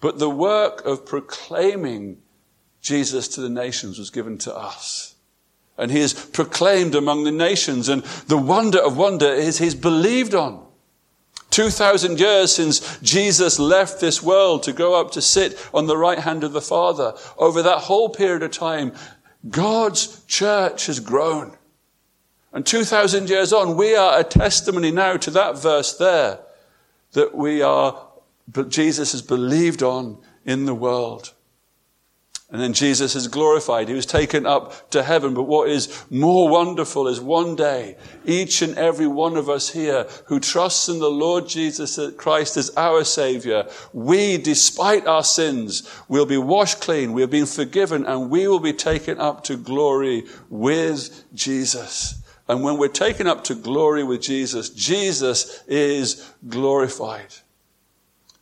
But the work of proclaiming Jesus to the nations was given to us. And he is proclaimed among the nations. And the wonder of wonder is he's believed on. 2,000 years since Jesus left this world to go up to sit on the right hand of the Father. Over that whole period of time, God's church has grown. And 2,000 years on, we are a testimony now to that verse there that we are, but Jesus is believed on in the world. And then Jesus is glorified. He was taken up to heaven. But what is more wonderful is one day, each and every one of us here who trusts in the Lord Jesus Christ as our Savior, we, despite our sins, will be washed clean. We have been forgiven and we will be taken up to glory with Jesus. And when we're taken up to glory with Jesus, Jesus is glorified.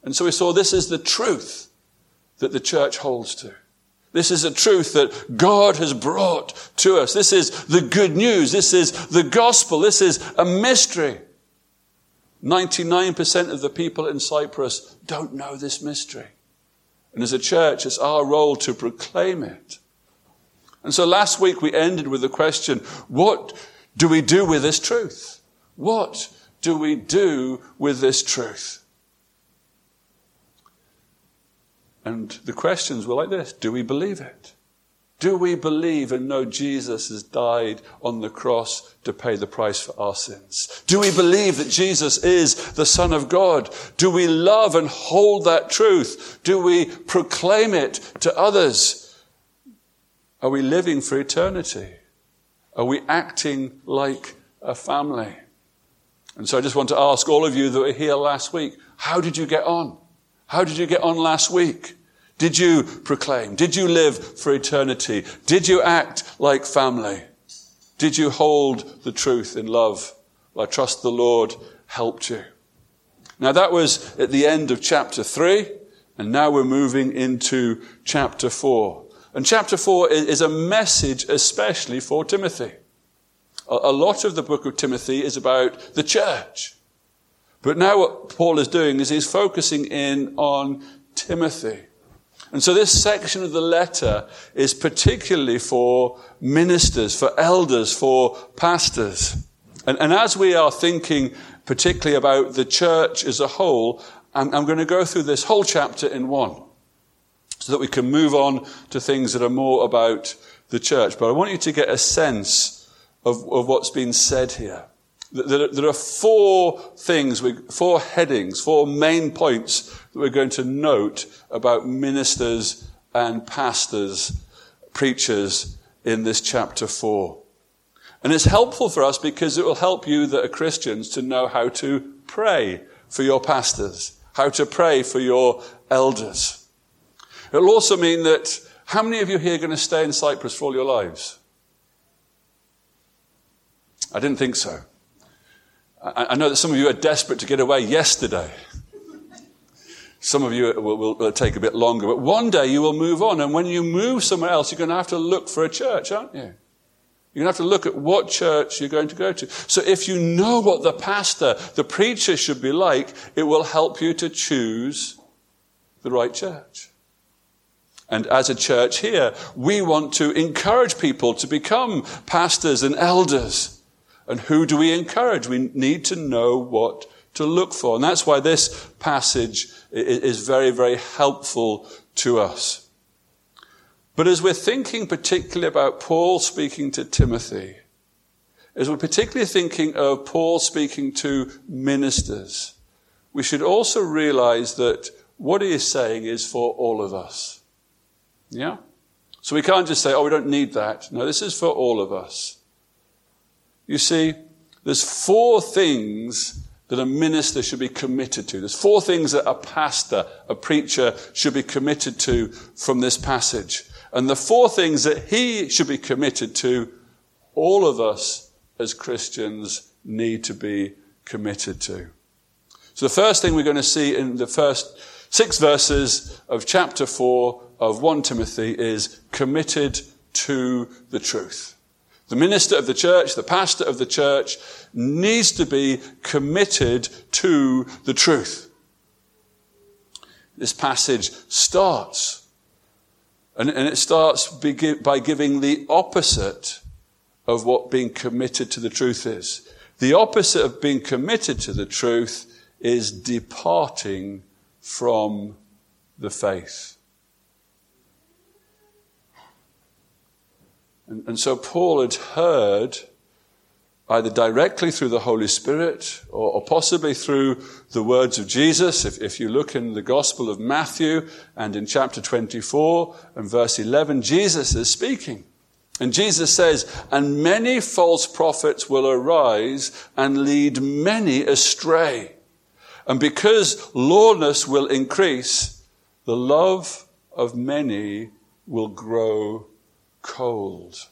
And so we saw this is the truth that the church holds to. This is a truth that God has brought to us. This is the good news. This is the gospel. This is a mystery. 99% of the people in Cyprus don't know this mystery. And as a church, it's our role to proclaim it. And so last week we ended with the question, what do we do with this truth? What do we do with this truth? And the questions were like this Do we believe it? Do we believe and know Jesus has died on the cross to pay the price for our sins? Do we believe that Jesus is the Son of God? Do we love and hold that truth? Do we proclaim it to others? Are we living for eternity? Are we acting like a family? And so I just want to ask all of you that were here last week, how did you get on? How did you get on last week? Did you proclaim? Did you live for eternity? Did you act like family? Did you hold the truth in love? Well, I trust the Lord helped you. Now that was at the end of chapter three, and now we're moving into chapter four. And chapter four is a message especially for Timothy. A lot of the book of Timothy is about the church. But now what Paul is doing is he's focusing in on Timothy. And so this section of the letter is particularly for ministers, for elders, for pastors. And, and as we are thinking particularly about the church as a whole, I'm, I'm going to go through this whole chapter in one so that we can move on to things that are more about the church. But I want you to get a sense of, of what's been said here. There are four things, four headings, four main points that we're going to note about ministers and pastors, preachers in this chapter four. And it's helpful for us because it will help you that are Christians to know how to pray for your pastors, how to pray for your elders. It'll also mean that how many of you here are going to stay in Cyprus for all your lives? I didn't think so. I, know that some of you are desperate to get away yesterday. Some of you will, will, will, take a bit longer, but one day you will move on. And when you move somewhere else, you're going to have to look for a church, aren't you? You're going to have to look at what church you're going to go to. So if you know what the pastor, the preacher should be like, it will help you to choose the right church. And as a church here, we want to encourage people to become pastors and elders. And who do we encourage? We need to know what to look for. And that's why this passage is very, very helpful to us. But as we're thinking particularly about Paul speaking to Timothy, as we're particularly thinking of Paul speaking to ministers, we should also realize that what he is saying is for all of us. Yeah? So we can't just say, oh, we don't need that. No, this is for all of us. You see, there's four things that a minister should be committed to. There's four things that a pastor, a preacher should be committed to from this passage. And the four things that he should be committed to, all of us as Christians need to be committed to. So the first thing we're going to see in the first six verses of chapter four of 1 Timothy is committed to the truth. The minister of the church, the pastor of the church needs to be committed to the truth. this passage starts. And, and it starts by giving the opposite of what being committed to the truth is. The opposite of being committed to the truth is departing from the faith. And, and so Paul had heard either directly through the Holy Spirit or, or, possibly through the words of Jesus. If, if you look in the Gospel of Matthew and in chapter 24 and verse 11, Jesus is speaking. And Jesus says, and many false prophets will arise and lead many astray. And because lawlessness will increase, the love of many will grow cold.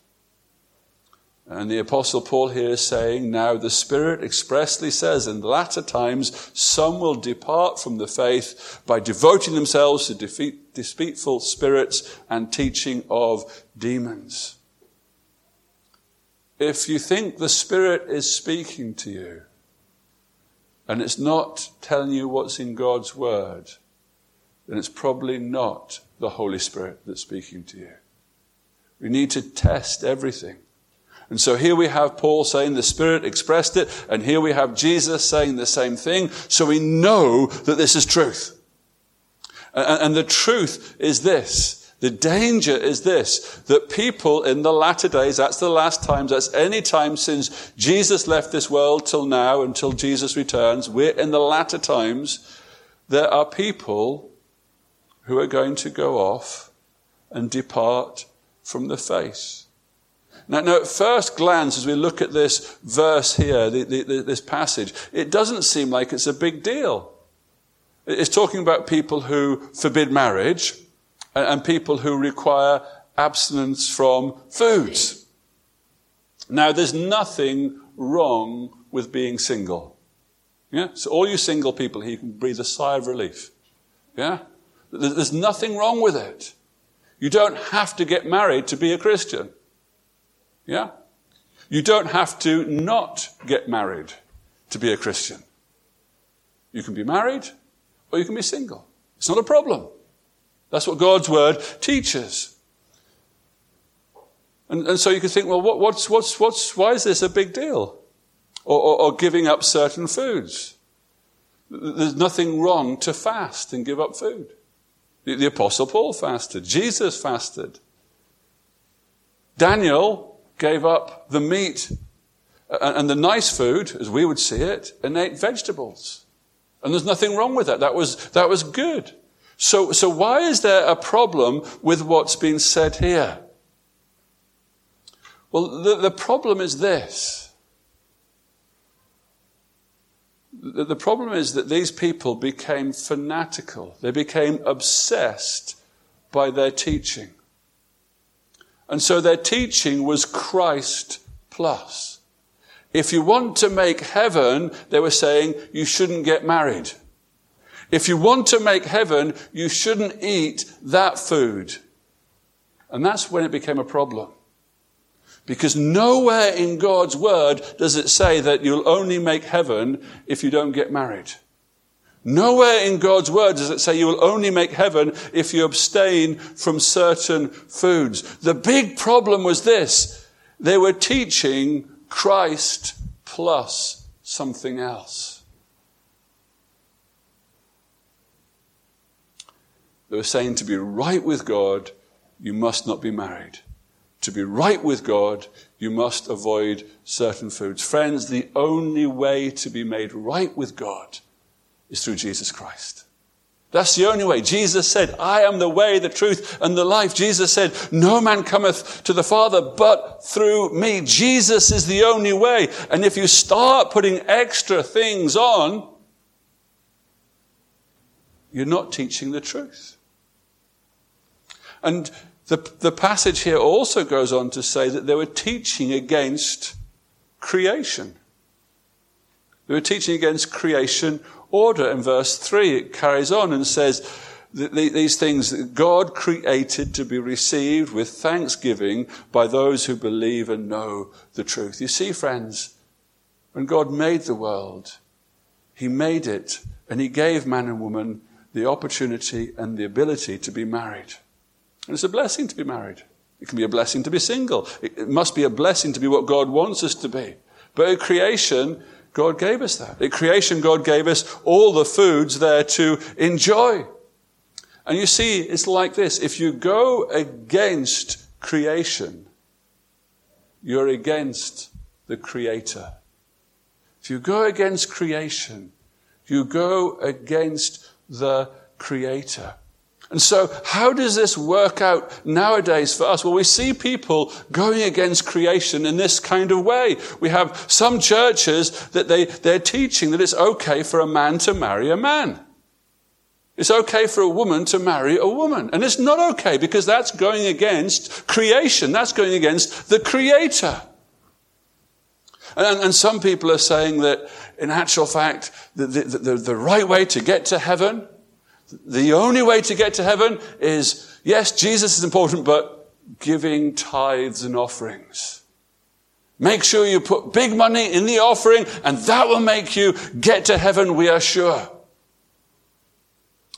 And the apostle Paul here is saying, now the Spirit expressly says in the latter times, some will depart from the faith by devoting themselves to defeat, deceitful spirits and teaching of demons. If you think the Spirit is speaking to you, and it's not telling you what's in God's Word, then it's probably not the Holy Spirit that's speaking to you. We need to test everything. And so here we have Paul saying the Spirit expressed it, and here we have Jesus saying the same thing, so we know that this is truth. And, the truth is this. The danger is this, that people in the latter days, that's the last times, that's any time since Jesus left this world till now, until Jesus returns, we're in the latter times, there are people who are going to go off and depart from the face. Now, now, at first glance, as we look at this verse here, the, the, this passage, it doesn't seem like it's a big deal. It's talking about people who forbid marriage and, and people who require abstinence from foods. Now, there's nothing wrong with being single. Yeah? So all you single people here can breathe a sigh of relief. Yeah? There's nothing wrong with it. You don't have to get married to be a Christian. Yeah? You don't have to not get married to be a Christian. You can be married or you can be single. It's not a problem. That's what God's word teaches. And, and so you can think, well, what, what's, what's, what's, why is this a big deal? Or, or, or giving up certain foods. There's nothing wrong to fast and give up food. The, the Apostle Paul fasted. Jesus fasted. Daniel gave up the meat uh, uh, and the nice food, as we would see it, and ate vegetables. And there's nothing wrong with that. That was, that was good. So, so why is there a problem with what's been said here? Well, the, the problem is this. The, problem is that these people became fanatical. They became obsessed by their teaching. And so their teaching was Christ plus. If you want to make heaven, they were saying you shouldn't get married. If you want to make heaven, you shouldn't eat that food. And that's when it became a problem. Because nowhere in God's word does it say that you'll only make heaven if you don't get married. Nowhere in God's word does it say you will only make heaven if you abstain from certain foods. The big problem was this. They were teaching Christ plus something else. They were saying to be right with God, you must not be married. To be right with God, you must avoid certain foods. Friends, the only way to be made right with God is through Jesus Christ. That's the only way. Jesus said, I am the way, the truth, and the life. Jesus said, no man cometh to the Father but through me. Jesus is the only way. And if you start putting extra things on, you're not teaching the truth. And the, the passage here also goes on to say that they were teaching against creation. They were teaching against creation order. In verse 3, it carries on and says, that these things that God created to be received with thanksgiving by those who believe and know the truth. You see, friends, when God made the world, He made it and He gave man and woman the opportunity and the ability to be married. And it's a blessing to be married. It can be a blessing to be single. It must be a blessing to be what God wants us to be. But at creation, God gave us that. At creation, God gave us all the foods there to enjoy. And you see, it's like this. If you go against creation, you're against the Creator. If you go against creation, you go against the Creator. And so, how does this work out nowadays for us? Well, we see people going against creation in this kind of way. We have some churches that they, they're teaching that it's okay for a man to marry a man. It's okay for a woman to marry a woman. And it's not okay because that's going against creation. That's going against the creator. And, and some people are saying that in actual fact, the, the, the, the right way to get to heaven, the only way to get to heaven is, yes, Jesus is important, but giving tithes and offerings. Make sure you put big money in the offering and that will make you get to heaven, we are sure.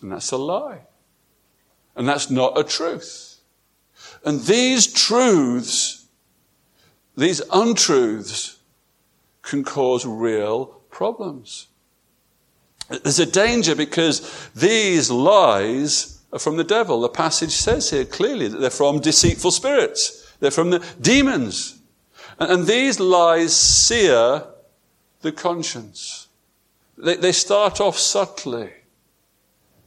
And that's a lie. And that's not a truth. And these truths, these untruths, can cause real problems. There's a danger because these lies are from the devil. The passage says here clearly that they're from deceitful spirits. They're from the demons. And, these lies sear the conscience. They, start off subtly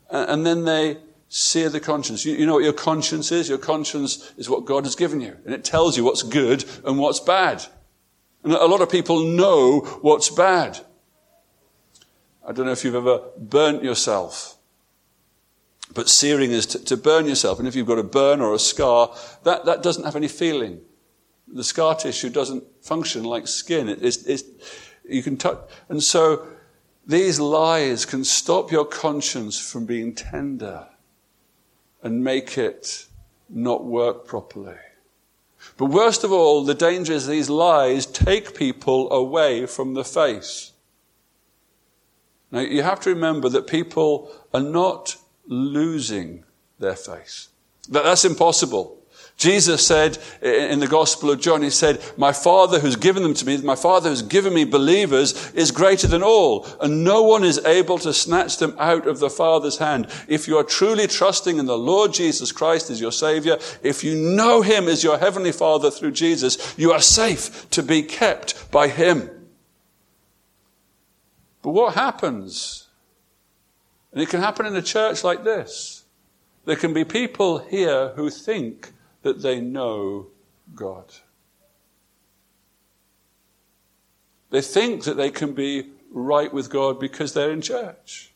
and then they sear the conscience. You, you, know what your conscience is? Your conscience is what God has given you, and it tells you what's good and what's bad. And a lot of people know what's bad. I don't know if you've ever burnt yourself. But searing is to, to burn yourself. And if you've got a burn or a scar, that, that doesn't have any feeling. The scar tissue doesn't function like skin. It, it's, it's, you can touch. And so these lies can stop your conscience from being tender and make it not work properly. But worst of all, the danger is these lies take people away from the faith. Now, you have to remember that people are not losing their faith. That that's impossible. Jesus said in the Gospel of John, He said, My Father who's given them to me, my Father who's given me believers is greater than all, and no one is able to snatch them out of the Father's hand. If you are truly trusting in the Lord Jesus Christ as your Savior, if you know Him as your Heavenly Father through Jesus, you are safe to be kept by Him. But what happens? And it can happen in a church like this. There can be people here who think that they know God. They think that they can be right with God because they're in church.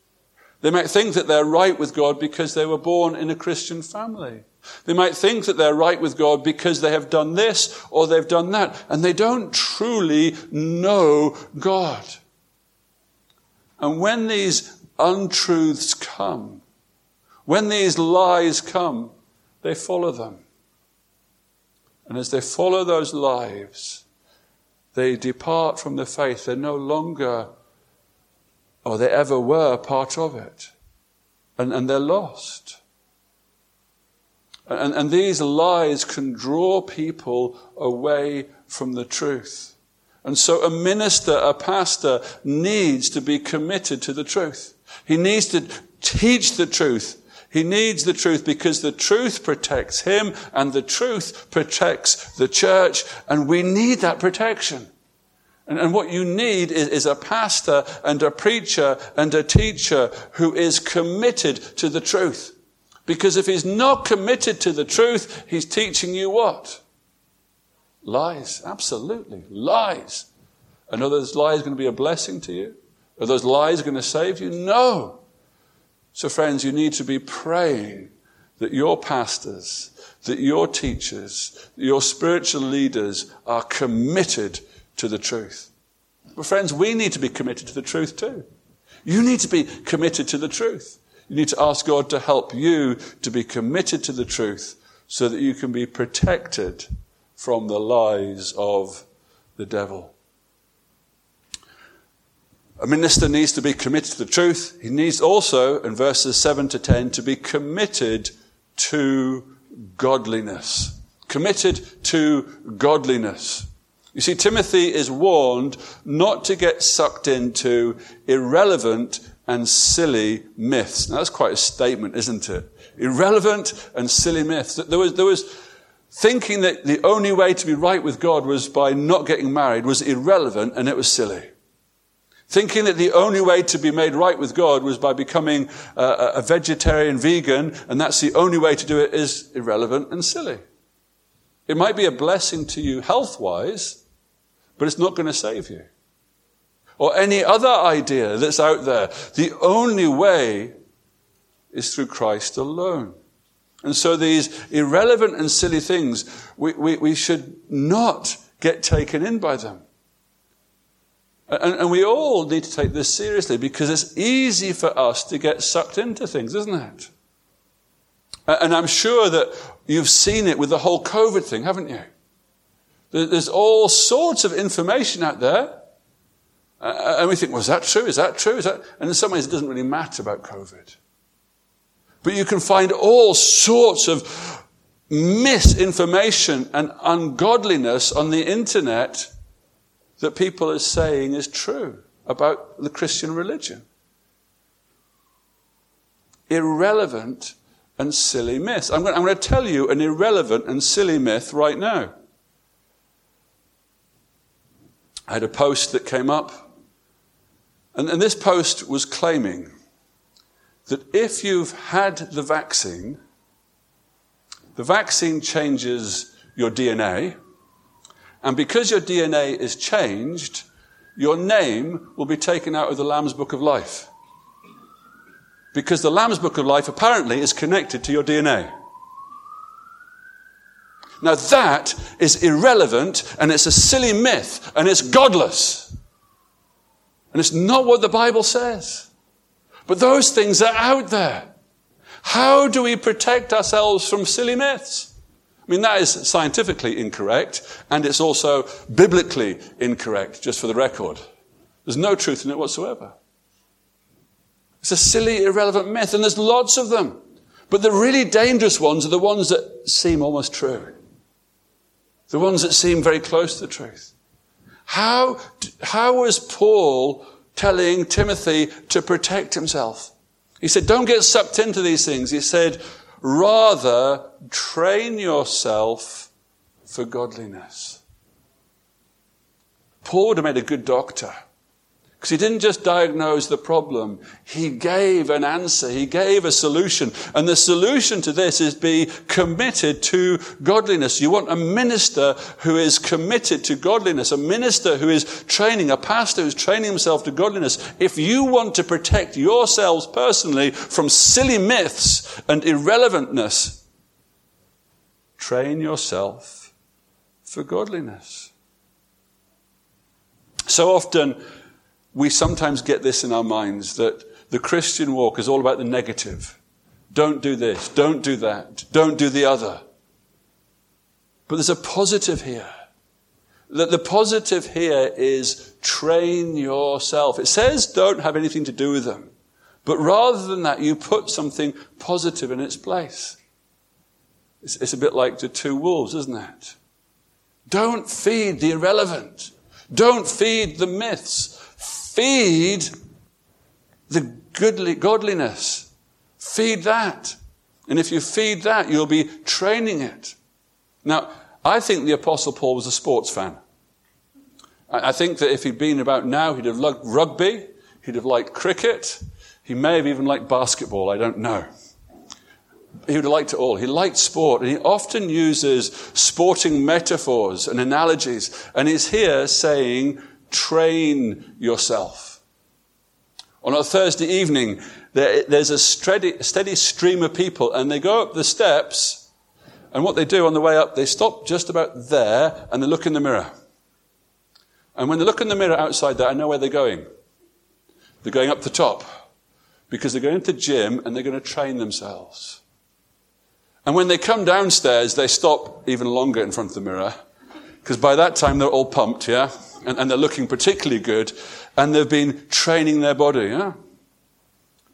They might think that they're right with God because they were born in a Christian family. They might think that they're right with God because they have done this or they've done that, and they don't truly know God. And when these untruths come, when these lies come, they follow them. And as they follow those lives, they depart from the faith. They're no longer, or they ever were, part of it. And, and they're lost. And, and these lies can draw people away from the truth. And so a minister, a pastor needs to be committed to the truth. He needs to teach the truth he needs the truth because the truth protects him and the truth protects the church. And we need that protection. And, and what you need is, is a pastor and a preacher and a teacher who is committed to the truth. Because if he's not committed to the truth, he's teaching you what? Lies. Absolutely. Lies. And are those lies going to be a blessing to you? Are those lies going to save you? No. So, friends, you need to be praying that your pastors, that your teachers, your spiritual leaders are committed to the truth. But, friends, we need to be committed to the truth too. You need to be committed to the truth. You need to ask God to help you to be committed to the truth so that you can be protected from the lies of the devil. A minister needs to be committed to the truth. He needs also, in verses 7 to 10, to be committed to godliness. Committed to godliness. You see, Timothy is warned not to get sucked into irrelevant and silly myths. Now, that's quite a statement, isn't it? Irrelevant and silly myths. There was, there was thinking that the only way to be right with God was by not getting married was irrelevant and it was silly. Thinking that the only way to be made right with God was by becoming a, a vegetarian vegan and that's the only way to do it is irrelevant and silly. It might be a blessing to you health wise, but it's not going to save you. Or any other idea that's out there. The only way is through Christ alone. And so these irrelevant and silly things, we, we, we should not get taken in by them. And, and, we all need to take this seriously because it's easy for us to get sucked into things, isn't it? And I'm sure that you've seen it with the whole COVID thing, haven't you? There's all sorts of information out there. And we think, is that true? Is that true? Is that? And in some ways, it doesn't really matter about COVID. But you can find all sorts of misinformation and ungodliness on the internet that people are saying is true about the Christian religion. Irrelevant and silly myths. I'm going, I'm going to tell you an irrelevant and silly myth right now. I had a post that came up, and, and this post was claiming that if you've had the vaccine, the vaccine changes your DNA, and because your DNA is changed, your name will be taken out of the Lamb's Book of Life. Because the Lamb's Book of Life apparently is connected to your DNA. Now that is irrelevant and it's a silly myth and it's godless. And it's not what the Bible says. But those things are out there. How do we protect ourselves from silly myths? I mean, that is scientifically incorrect, and it's also biblically incorrect, just for the record. There's no truth in it whatsoever. It's a silly, irrelevant myth, and there's lots of them. But the really dangerous ones are the ones that seem almost true. The ones that seem very close to the truth. How, how was Paul telling Timothy to protect himself. He said, don't get sucked into these things. He said, rather train yourself for godliness. Paul would have made a good doctor. Because he didn't just diagnose the problem, he gave an answer, he gave a solution. And the solution to this is be committed to godliness. You want a minister who is committed to godliness, a minister who is training, a pastor who's training himself to godliness. If you want to protect yourselves personally from silly myths and irrelevantness, train yourself for godliness. So often, we sometimes get this in our minds that the Christian walk is all about the negative. Don't do this, don't do that, don't do the other. But there's a positive here. That the positive here is train yourself. It says don't have anything to do with them. But rather than that, you put something positive in its place. It's, it's a bit like the two wolves, isn't it? Don't feed the irrelevant. Don't feed the myths. Feed the goodly, godliness. Feed that. And if you feed that, you'll be training it. Now, I think the Apostle Paul was a sports fan. I think that if he'd been about now, he'd have liked rugby, he'd have liked cricket, he may have even liked basketball, I don't know. He would have liked it all. He liked sport, and he often uses sporting metaphors and analogies, and he's here saying, train yourself. On a Thursday evening, there, there's a steady, steady stream of people, and they go up the steps, and what they do on the way up, they stop just about there, and they look in the mirror. And when they look in the mirror outside there, I know where they're going. They're going up the top because they're going to the gym and they're going to train themselves. And when they come downstairs, they stop even longer in front of the mirror because by that time they're all pumped, yeah? and, and they're looking particularly good, and they've been training their body. Yeah?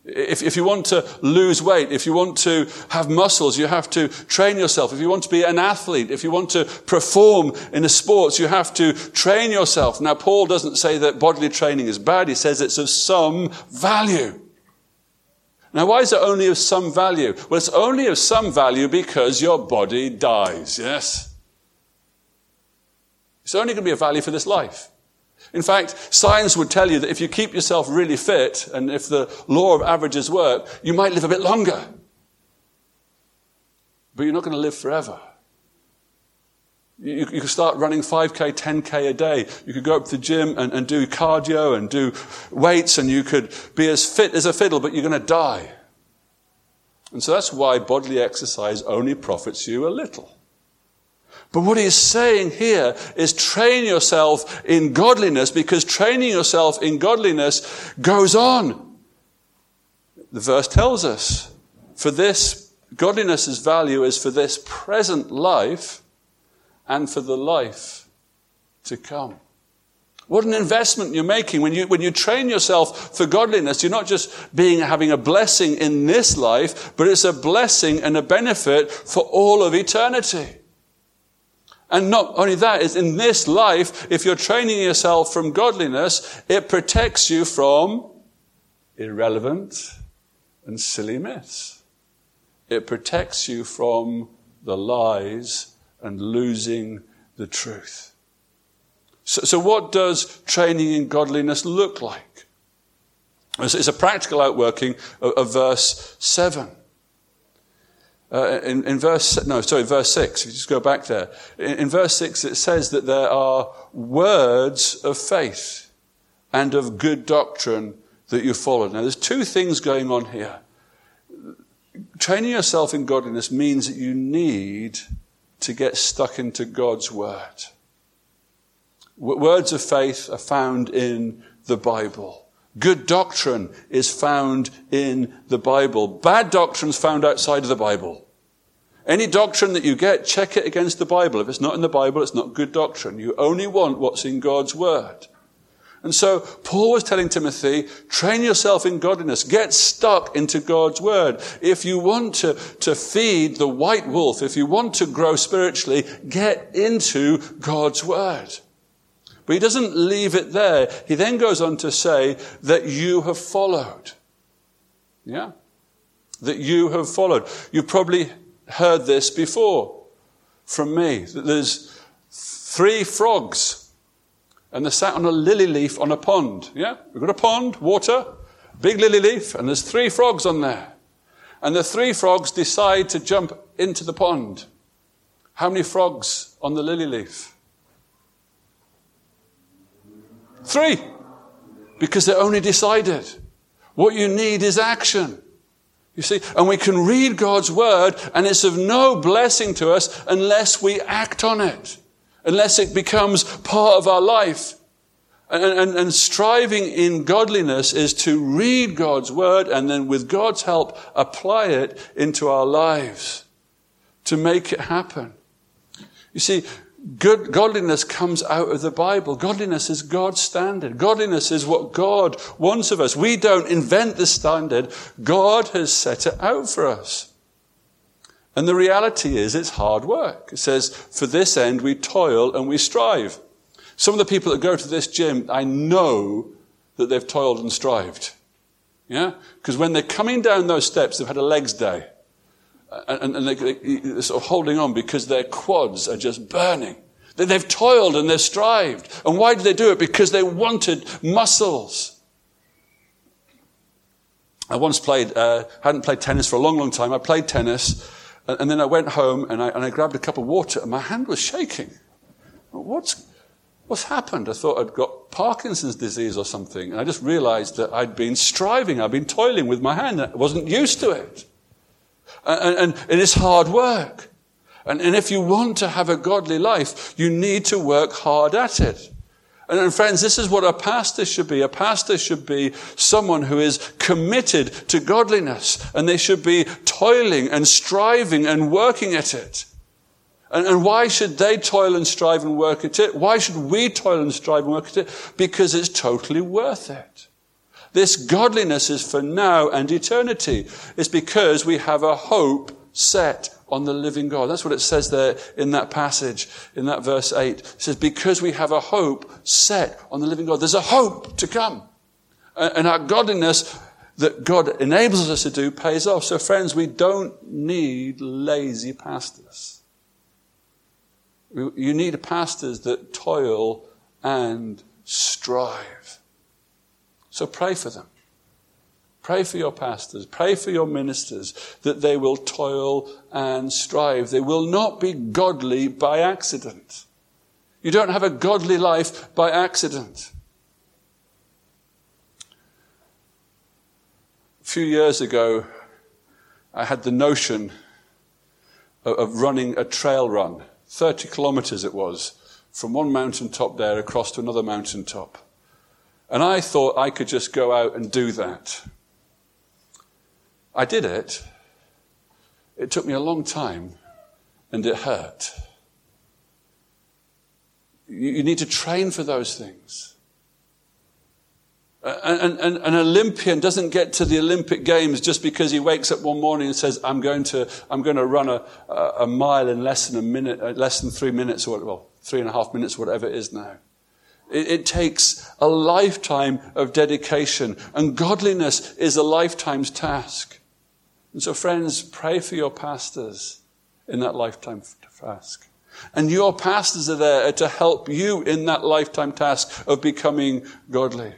If, if you want to lose weight, if you want to have muscles, you have to train yourself. If you want to be an athlete, if you want to perform in the sports, you have to train yourself. Now, Paul doesn't say that bodily training is bad. He says it's of some value. Now, why is it only of some value? Well, it's only of some value because your body dies, yes? It's only going to be of value for this life. In fact, science would tell you that if you keep yourself really fit, and if the law of averages work, you might live a bit longer. But you're not going to live forever. You, you could start running 5k, 10k a day. You could go up to the gym and, and do cardio and do weights, and you could be as fit as a fiddle, but you're going to die. And so that's why bodily exercise only profits you a little. But what he's saying here is train yourself in godliness because training yourself in godliness goes on. The verse tells us, for this, godliness's value is for this present life and for the life to come. What an investment you're making. When you, when you train yourself for godliness, you're not just being, having a blessing in this life, but it's a blessing and a benefit for all of eternity. And not only that, is in this life, if you're training yourself from godliness, it protects you from irrelevant and silly myths. It protects you from the lies and losing the truth. So, so what does training in godliness look like? It's a practical outworking of, of verse 7. Uh, in, in, verse, no, sorry, verse 6, if you just go back there. In, in verse 6, it says that there are words of faith and of good doctrine that you follow. Now, there's two things going on here. Training yourself in godliness means that you need to get stuck into God's word. Words of faith are found in the Bible. Good doctrine is found in the Bible. Bad doctrine is found outside of the Bible. Any doctrine that you get, check it against the Bible. If it's not in the Bible, it's not good doctrine. You only want what's in God's Word. And so Paul was telling Timothy, train yourself in godliness. Get stuck into God's word. If you want to, to feed the white wolf, if you want to grow spiritually, get into God's word. But he doesn't leave it there. He then goes on to say that you have followed. Yeah? That you have followed. You probably heard this before from me. There's three frogs and they're sat on a lily leaf on a pond. Yeah? We've got a pond, water, big lily leaf, and there's three frogs on there. And the three frogs decide to jump into the pond. How many frogs on the lily leaf? Three. Because they're only decided. What you need is action. You see, and we can read God's word and it's of no blessing to us unless we act on it, unless it becomes part of our life. And, and, and, striving in godliness is to read God's word and then with God's help apply it into our lives to make it happen. You see, Good, godliness comes out of the Bible. Godliness is God's standard. Godliness is what God wants of us. We don't invent the standard. God has set it out for us. And the reality is it's hard work. It says, for this end we toil and we strive. Some of the people that go to this gym, I know that they've toiled and strived. Yeah? Because when they're coming down those steps, they've had a legs day and, and they, are sort of holding on because their quads are just burning. They've toiled and they've strived. And why did they do it? Because they wanted muscles. I once played, uh, hadn't played tennis for a long, long time. I played tennis, and, and then I went home and I, and I grabbed a cup of water, and my hand was shaking. What's, what's happened? I thought I'd got Parkinson's disease or something, and I just realized that I'd been striving, I'd been toiling with my hand, and I wasn't used to it. And, and, and it's hard work. And, and if you want to have a godly life, you need to work hard at it. And, friends, this is what a pastor should be. A pastor should be someone who is committed to godliness, and they should be toiling and striving and working at it. And, and why should they toil and strive and work at it? Why should we toil and strive and work at it? Because it's totally worth it. This godliness is for now and eternity. It's because we have a hope set on the living God. That's what it says there in that passage, in that verse 8. It says, because we have a hope set on the living God. There's a hope to come. And our godliness that God enables us to do pays off. So friends, we don't need lazy pastors. You need pastors that toil and strive. So pray for them. Pray for your pastors. Pray for your ministers that they will toil and strive. They will not be godly by accident. You don't have a godly life by accident. A few years ago, I had the notion of running a trail run. 30 kilometers it was, from one mountain top there across to another mountain top. And I thought I could just go out and do that. I did it. It took me a long time and it hurt. You, need to train for those things. And, and, an Olympian doesn't get to the Olympic Games just because he wakes up one morning and says, I'm going to, I'm going to run a, a mile in less than a minute, uh, less than three minutes, or well, three and a half minutes, whatever it is now. It, it takes a lifetime of dedication, and godliness is a lifetime's task. And so, friends, pray for your pastors in that lifetime task. And your pastors are there to help you in that lifetime task of becoming godly.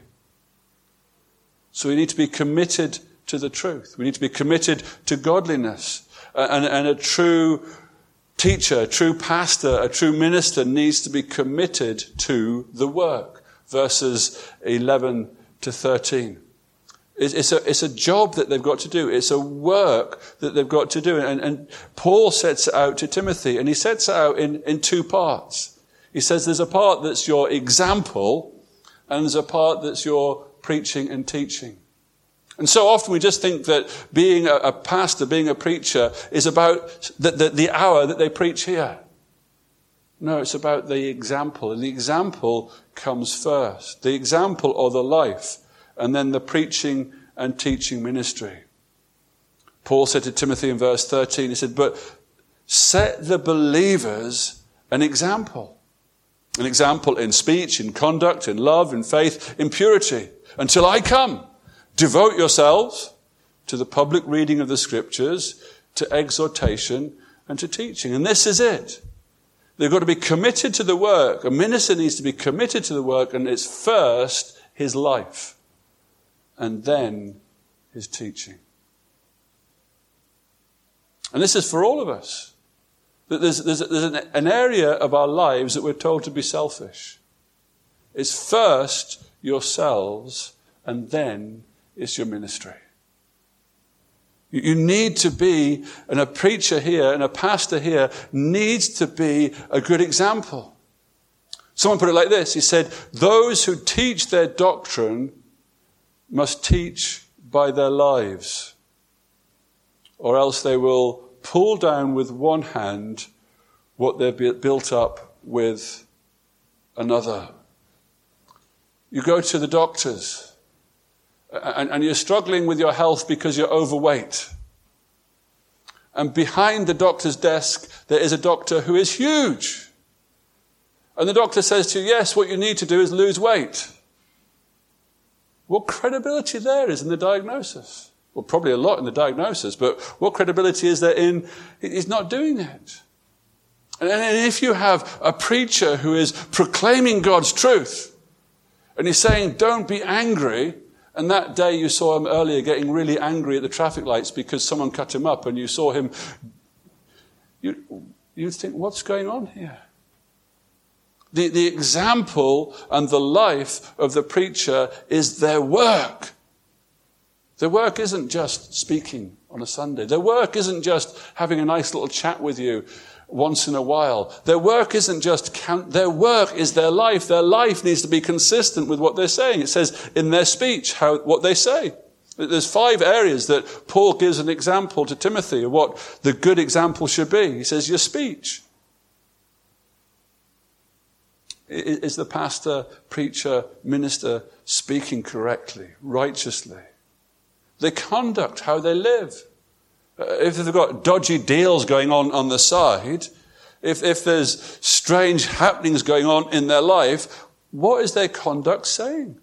So we need to be committed to the truth. We need to be committed to godliness. And, and a true teacher, a true pastor, a true minister needs to be committed to the work. Verses 11 to 13. It's a, it's a job that they've got to do. It's a work that they've got to do. And, and Paul sets it out to Timothy, and he sets it out in, in two parts. He says there's a part that's your example, and there's a part that's your preaching and teaching. And so often we just think that being a, a pastor, being a preacher, is about the, the, the hour that they preach here. No, it's about the example. And the example comes first. The example or the life. And then the preaching and teaching ministry. Paul said to Timothy in verse 13, he said, But set the believers an example. An example in speech, in conduct, in love, in faith, in purity until I come. Devote yourselves to the public reading of the scriptures, to exhortation, and to teaching. And this is it. They've got to be committed to the work. A minister needs to be committed to the work, and it's first his life, and then his teaching. And this is for all of us. There's, there's, there's an area of our lives that we're told to be selfish. It's first yourselves, and then it's your ministry. You need to be, and a preacher here and a pastor here needs to be a good example. Someone put it like this He said, Those who teach their doctrine must teach by their lives, or else they will pull down with one hand what they've built up with another. You go to the doctors and, and you're struggling with your health because you're overweight. And behind the doctor's desk, there is a doctor who is huge. And the doctor says to you, Yes, what you need to do is lose weight. What credibility there is in the diagnosis? Well, probably a lot in the diagnosis, but what credibility is there in he's not doing it? And if you have a preacher who is proclaiming God's truth, and he's saying, don't be angry. And that day you saw him earlier getting really angry at the traffic lights because someone cut him up and you saw him. You, you'd think, what's going on here? The, the example and the life of the preacher is their work. Their work isn't just speaking on a Sunday. Their work isn't just having a nice little chat with you once in a while. Their work isn't just count, their work is their life. Their life needs to be consistent with what they're saying. It says in their speech how, what they say. There's five areas that Paul gives an example to Timothy of what the good example should be. He says, your speech. Is the pastor, preacher, minister speaking correctly, righteously? Their conduct, how they live. Uh, if they've got dodgy deals going on on the side, if, if there's strange happenings going on in their life, what is their conduct saying?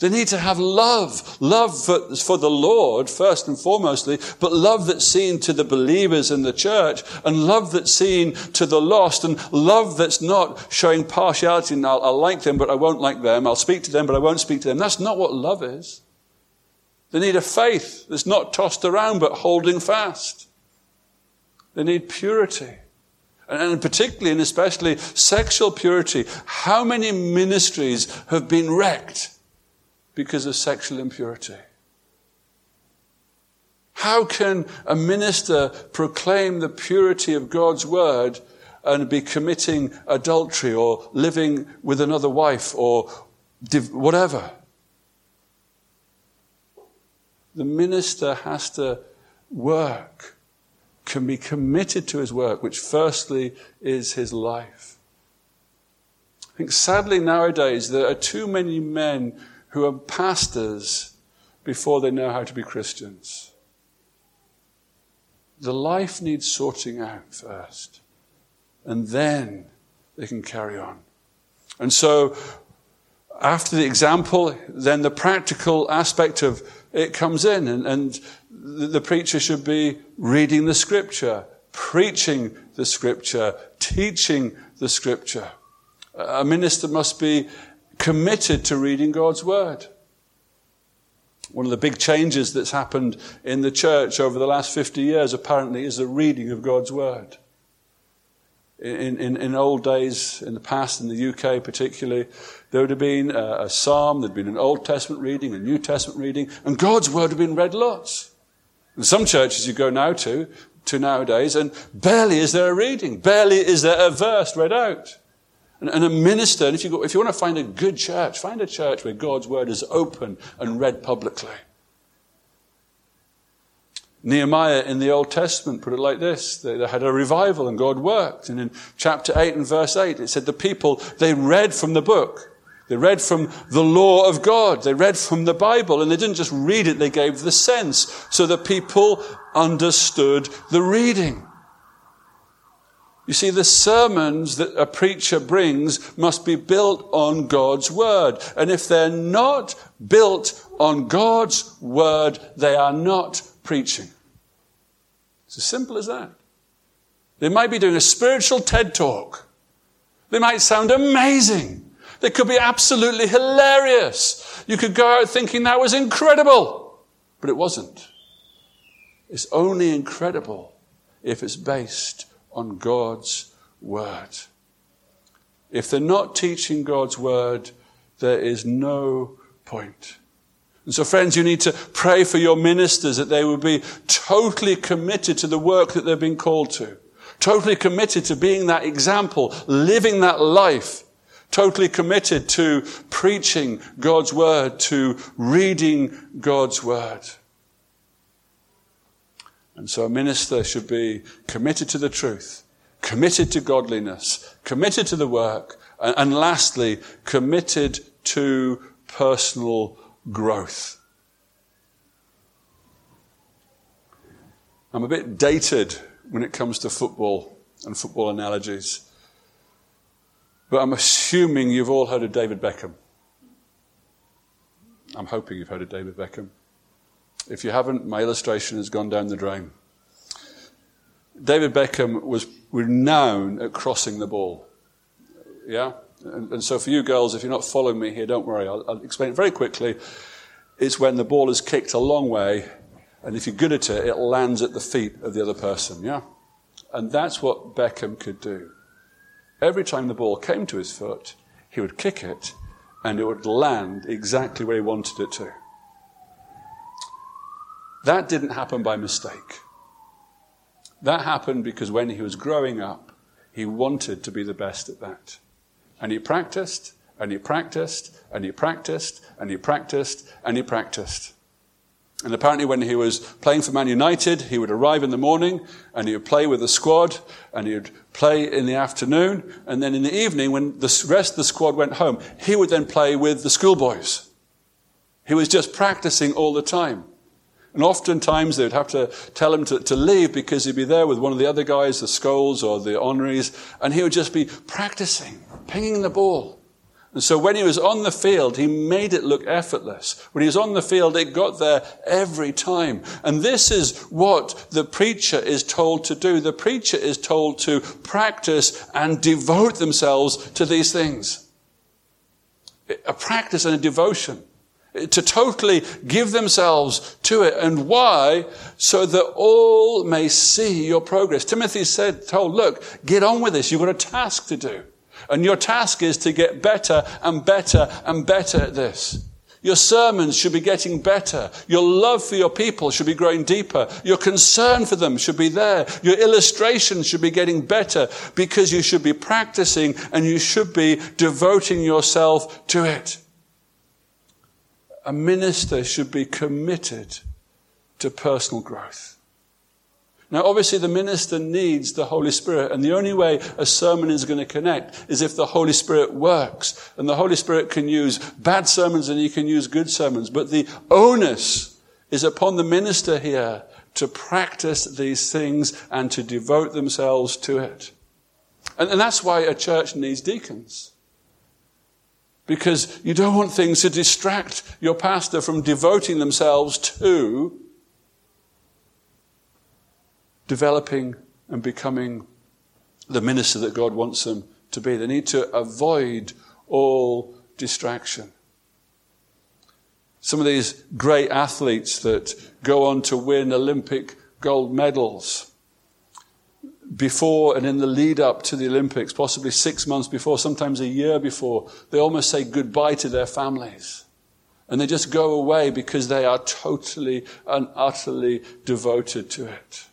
They need to have love. Love for, for, the Lord, first and foremostly, but love that's seen to the believers in the church, and love that's seen to the lost, and love that's not showing partiality. And I'll, I'll like them, but I won't like them. I'll speak to them, but I won't speak to them. That's not what love is. They need a faith that's not tossed around, but holding fast. They need purity and particularly and especially sexual purity. How many ministries have been wrecked because of sexual impurity? How can a minister proclaim the purity of God's word and be committing adultery or living with another wife or whatever? The minister has to work can be committed to his work, which firstly is his life. I think sadly nowadays there are too many men who are pastors before they know how to be Christians. The life needs sorting out first, and then they can carry on. And so, after the example, then the practical aspect of it comes in, and, and the preacher should be reading the scripture, preaching the scripture, teaching the scripture. A minister must be committed to reading God's word. One of the big changes that's happened in the church over the last 50 years, apparently, is the reading of God's word. In, in, in old days, in the past, in the UK particularly, there would have been a, a psalm, there'd been an Old Testament reading, a New Testament reading, and God's word would have been read lots. In some churches you go now to, to nowadays, and barely is there a reading, barely is there a verse read out. And, and a minister, and if you, go, if you want to find a good church, find a church where God's word is open and read publicly. Nehemiah in the Old Testament put it like this. They, they, had a revival and God worked. And in chapter 8 and verse 8, it said the people, they read from the book. They read from the law of God. They read from the Bible and they didn't just read it, they gave the sense so that people understood the reading. You see, the sermons that a preacher brings must be built on God's word. And if they're not built on God's word, they are not preaching. It's as simple as that. They might be doing a spiritual TED talk. They might sound amazing. They could be absolutely hilarious. You could go out thinking that was incredible, but it wasn't. It's only incredible if it's based on God's word. If they're not teaching God's word, there is no point. And so, friends, you need to pray for your ministers that they will be totally committed to the work that they've been called to. Totally committed to being that example, living that life totally committed to preaching God's word, to reading God's word. And so a minister should be committed to the truth, committed to godliness, committed to the work, and, and lastly, committed to personal growth. I'm a bit dated when it comes to football and football analogies. But I'm assuming you've all heard of David Beckham. I'm hoping you've heard of David Beckham. If you haven't, my illustration has gone down the drain. David Beckham was renowned at crossing the ball. Yeah? And, and, so for you girls, if you're not following me here, don't worry. I'll, I'll explain it very quickly. It's when the ball is kicked a long way, and if you're good at it, it lands at the feet of the other person. Yeah? And that's what Beckham could do. Every time the ball came to his foot, he would kick it and it would land exactly where he wanted it to. That didn't happen by mistake. That happened because when he was growing up, he wanted to be the best at that. And he practiced, and he practiced, and he practiced, and he practiced, and he practiced. And apparently, when he was playing for Man United, he would arrive in the morning and he would play with the squad and he would play in the afternoon. And then in the evening, when the rest of the squad went home, he would then play with the schoolboys. He was just practicing all the time. And oftentimes they would have to tell him to, to leave because he'd be there with one of the other guys, the Scholes or the Henrys, and he would just be practicing, pinging the ball. And so when he was on the field, he made it look effortless. When he was on the field, it got there every time. And this is what the preacher is told to do. The preacher is told to practice and devote themselves to these things. A practice and a devotion. To totally give themselves to it. And why? So that all may see your progress. Timothy said, told, look, get on with this. You've got a task to do. And your task is to get better and better and better at this. Your sermons should be getting better. Your love for your people should be growing deeper. Your concern for them should be there. Your illustrations should be getting better because you should be practicing and you should be devoting yourself to it. A minister should be committed to personal growth. Now, obviously, the minister needs the Holy Spirit, and the only way a sermon is going to connect is if the Holy Spirit works. And the Holy Spirit can use bad sermons and he can use good sermons. But the onus is upon the minister here to practice these things and to devote themselves to it. And, and that's why a church needs deacons. Because you don't want things to distract your pastor from devoting themselves to developing and becoming the minister that God wants them to be. They need to avoid all distraction. Some of these great athletes that go on to win Olympic gold medals before and in the lead up to the Olympics, possibly six months before, sometimes a year before, they almost say goodbye to their families. And they just go away because they are totally and utterly devoted to it.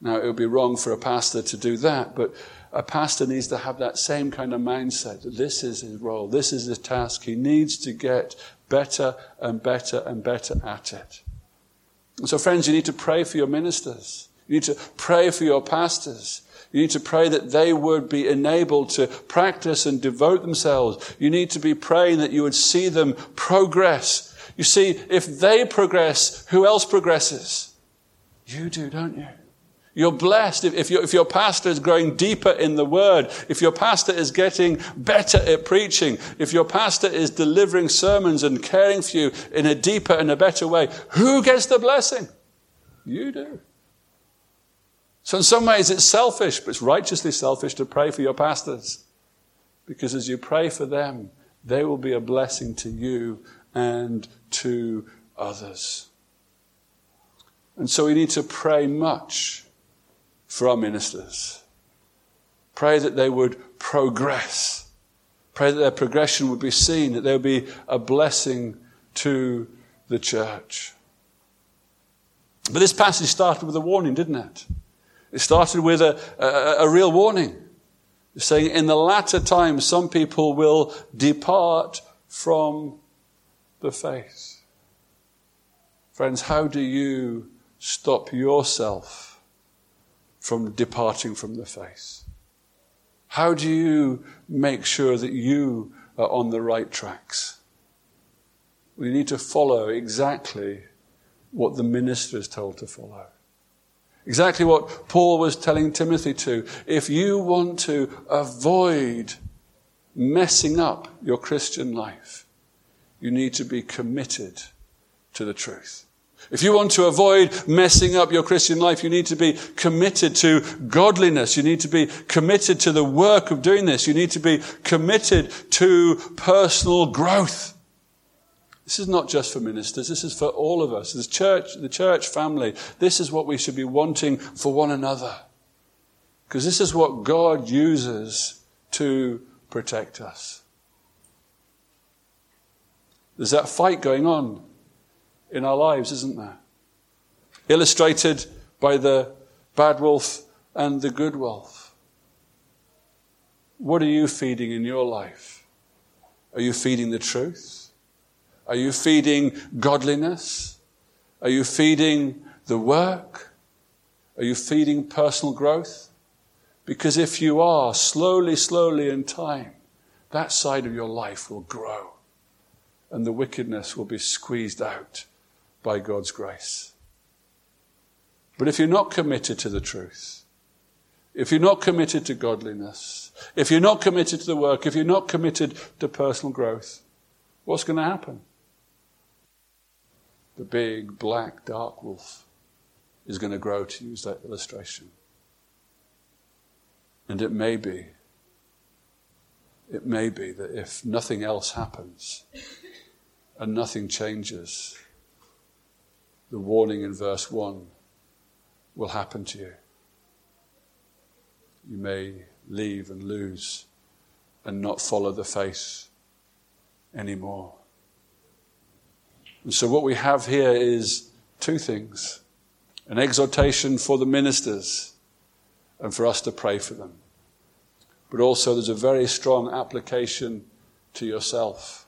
Now, it would be wrong for a pastor to do that, but a pastor needs to have that same kind of mindset that this is his role, this is his task. He needs to get better and better and better at it. And so, friends, you need to pray for your ministers. You need to pray for your pastors. You need to pray that they would be enabled to practice and devote themselves. You need to be praying that you would see them progress. You see, if they progress, who else progresses? You do, don't you? You're blessed if, if, if, your pastor is growing deeper in the word, if your pastor is getting better at preaching, if your pastor is delivering sermons and caring for you in a deeper and a better way. Who gets the blessing? You do. So, in some ways, it's selfish, but it's righteously selfish to pray for your pastors. Because as you pray for them, they will be a blessing to you and to others. And so we need to pray much for our ministers. Pray that they would progress. Pray that their progression would be seen, that they would be a blessing to the church. But this passage started with a warning, didn't it? It started with a, a, a real warning, saying, In the latter times, some people will depart from the faith. Friends, how do you stop yourself? from departing from the faith? How do you make sure that you are on the right tracks? We need to follow exactly what the minister is told to follow. Exactly what Paul was telling Timothy to. If you want to avoid messing up your Christian life, you need to be committed to the truth. If you want to avoid messing up your Christian life, you need to be committed to godliness. You need to be committed to the work of doing this. You need to be committed to personal growth. This is not just for ministers. This is for all of us. The church, the church family. This is what we should be wanting for one another. Because this is what God uses to protect us. There's that fight going on in our lives, isn't there? Illustrated by the bad wolf and the good wolf. What are you feeding in your life? Are you feeding the truth? Are you feeding godliness? Are you feeding the work? Are you feeding personal growth? Because if you are, slowly, slowly in time, that side of your life will grow and the wickedness will be squeezed out by God's grace. But if you're not committed to the truth, if you're not committed to godliness, if you're not committed to the work, if you're not committed to personal growth, what's going to happen? The big, black, dark wolf is going to grow, to use that illustration. And it may be, it may be that if nothing else happens and nothing changes, the warning in verse 1 will happen to you. You may leave and lose and not follow the faith anymore. And so, what we have here is two things an exhortation for the ministers and for us to pray for them. But also, there's a very strong application to yourself.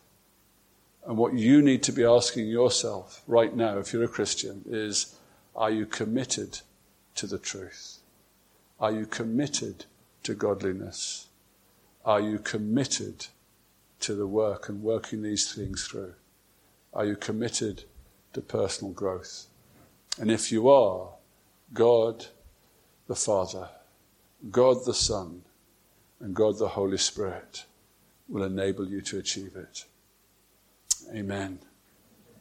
And what you need to be asking yourself right now, if you're a Christian, is are you committed to the truth? Are you committed to godliness? Are you committed to the work and working these things through? Are you committed to personal growth? And if you are, God the Father, God the Son, and God the Holy Spirit will enable you to achieve it. Amen.